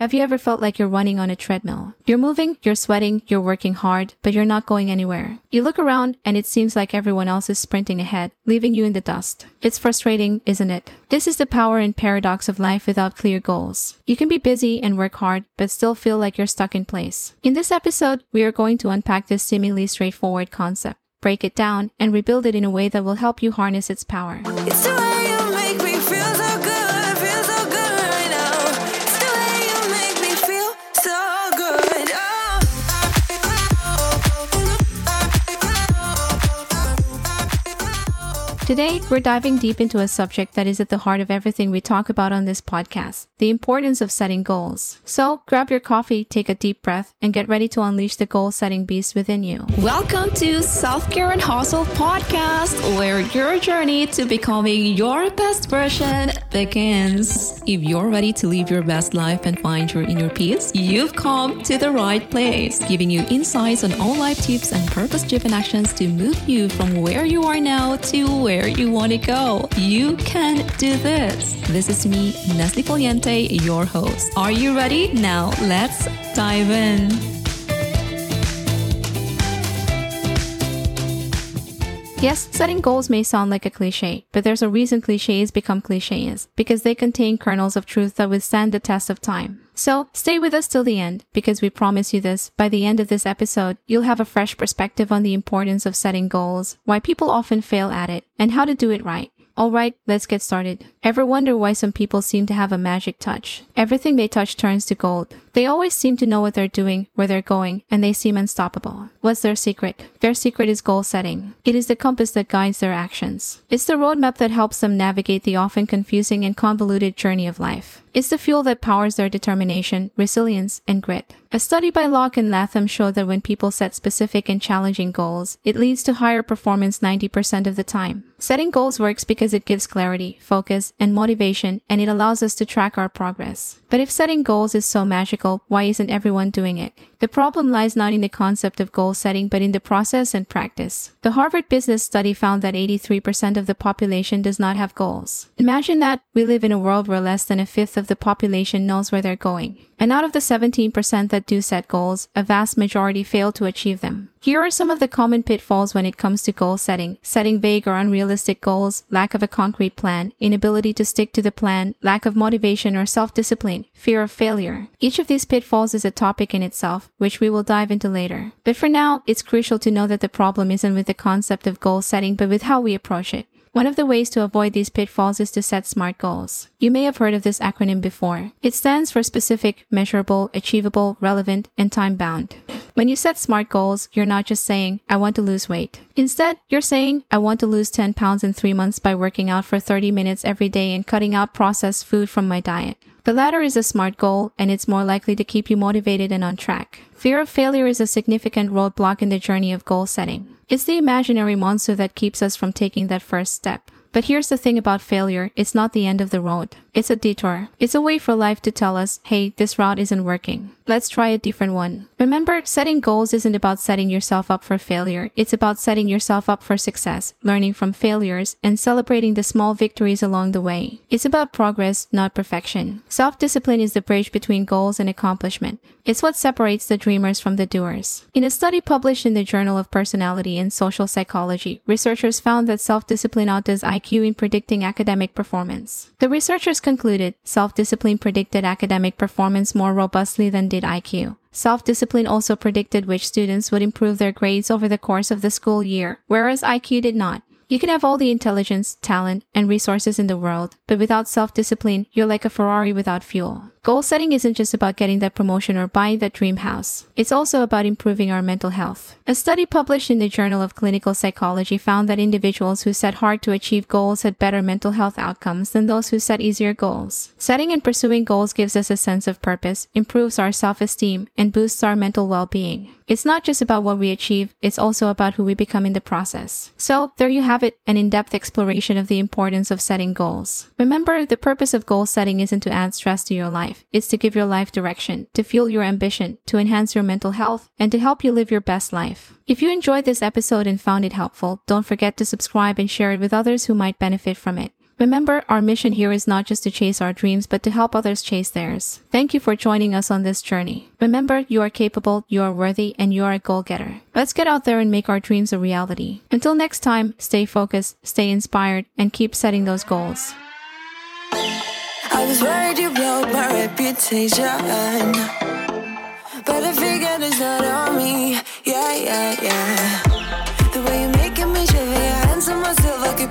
Have you ever felt like you're running on a treadmill? You're moving, you're sweating, you're working hard, but you're not going anywhere. You look around and it seems like everyone else is sprinting ahead, leaving you in the dust. It's frustrating, isn't it? This is the power and paradox of life without clear goals. You can be busy and work hard, but still feel like you're stuck in place. In this episode, we are going to unpack this seemingly straightforward concept, break it down, and rebuild it in a way that will help you harness its power. It's Today, we're diving deep into a subject that is at the heart of everything we talk about on this podcast the importance of setting goals. So, grab your coffee, take a deep breath, and get ready to unleash the goal setting beast within you. Welcome to Self Care and Hustle podcast, where your journey to becoming your best version begins. If you're ready to live your best life and find your inner peace, you've come to the right place, giving you insights on all life tips and purpose driven actions to move you from where you are now to where you want to go. You can do this. This is me, Neslie Foliente, your host. Are you ready? Now, let's dive in. Yes, setting goals may sound like a cliche, but there's a reason cliches become cliches because they contain kernels of truth that withstand the test of time. So stay with us till the end because we promise you this. By the end of this episode, you'll have a fresh perspective on the importance of setting goals, why people often fail at it, and how to do it right. Alright, let's get started. Ever wonder why some people seem to have a magic touch? Everything they touch turns to gold. They always seem to know what they're doing, where they're going, and they seem unstoppable. What's their secret? Their secret is goal setting. It is the compass that guides their actions. It's the roadmap that helps them navigate the often confusing and convoluted journey of life. It's the fuel that powers their determination, resilience, and grit. A study by Locke and Latham showed that when people set specific and challenging goals, it leads to higher performance 90% of the time. Setting goals works because it gives clarity, focus, and motivation, and it allows us to track our progress. But if setting goals is so magical, why isn't everyone doing it? The problem lies not in the concept of goal setting, but in the process and practice. The Harvard Business Study found that 83% of the population does not have goals. Imagine that we live in a world where less than a fifth of the population knows where they're going. And out of the 17% that do set goals, a vast majority fail to achieve them. Here are some of the common pitfalls when it comes to goal setting. Setting vague or unrealistic goals, lack of a concrete plan, inability to stick to the plan, lack of motivation or self-discipline, fear of failure. Each of these pitfalls is a topic in itself, which we will dive into later. But for now, it's crucial to know that the problem isn't with the concept of goal setting, but with how we approach it. One of the ways to avoid these pitfalls is to set SMART goals. You may have heard of this acronym before. It stands for specific, measurable, achievable, relevant, and time bound. When you set SMART goals, you're not just saying, I want to lose weight. Instead, you're saying, I want to lose 10 pounds in three months by working out for 30 minutes every day and cutting out processed food from my diet. The latter is a SMART goal and it's more likely to keep you motivated and on track. Fear of failure is a significant roadblock in the journey of goal setting. It's the imaginary monster that keeps us from taking that first step. But here's the thing about failure it's not the end of the road. It's a detour. It's a way for life to tell us, hey, this route isn't working. Let's try a different one. Remember, setting goals isn't about setting yourself up for failure. It's about setting yourself up for success, learning from failures, and celebrating the small victories along the way. It's about progress, not perfection. Self discipline is the bridge between goals and accomplishment. It's what separates the dreamers from the doers. In a study published in the Journal of Personality and Social Psychology, researchers found that self discipline outdoes in predicting academic performance. The researchers concluded self discipline predicted academic performance more robustly than did IQ. Self discipline also predicted which students would improve their grades over the course of the school year, whereas IQ did not. You can have all the intelligence, talent, and resources in the world, but without self discipline, you're like a Ferrari without fuel. Goal setting isn't just about getting that promotion or buying that dream house. It's also about improving our mental health. A study published in the Journal of Clinical Psychology found that individuals who set hard to achieve goals had better mental health outcomes than those who set easier goals. Setting and pursuing goals gives us a sense of purpose, improves our self-esteem, and boosts our mental well-being. It's not just about what we achieve, it's also about who we become in the process. So, there you have it, an in-depth exploration of the importance of setting goals. Remember, the purpose of goal setting isn't to add stress to your life. It's to give your life direction, to fuel your ambition, to enhance your mental health, and to help you live your best life. If you enjoyed this episode and found it helpful, don't forget to subscribe and share it with others who might benefit from it. Remember, our mission here is not just to chase our dreams, but to help others chase theirs. Thank you for joining us on this journey. Remember, you are capable, you are worthy, and you are a goal getter. Let's get out there and make our dreams a reality. Until next time, stay focused, stay inspired, and keep setting those goals. I was worried you blow my reputation. But I figured it's not on me. Yeah, yeah, yeah. The way you're making me shiver, your hands on myself, I keep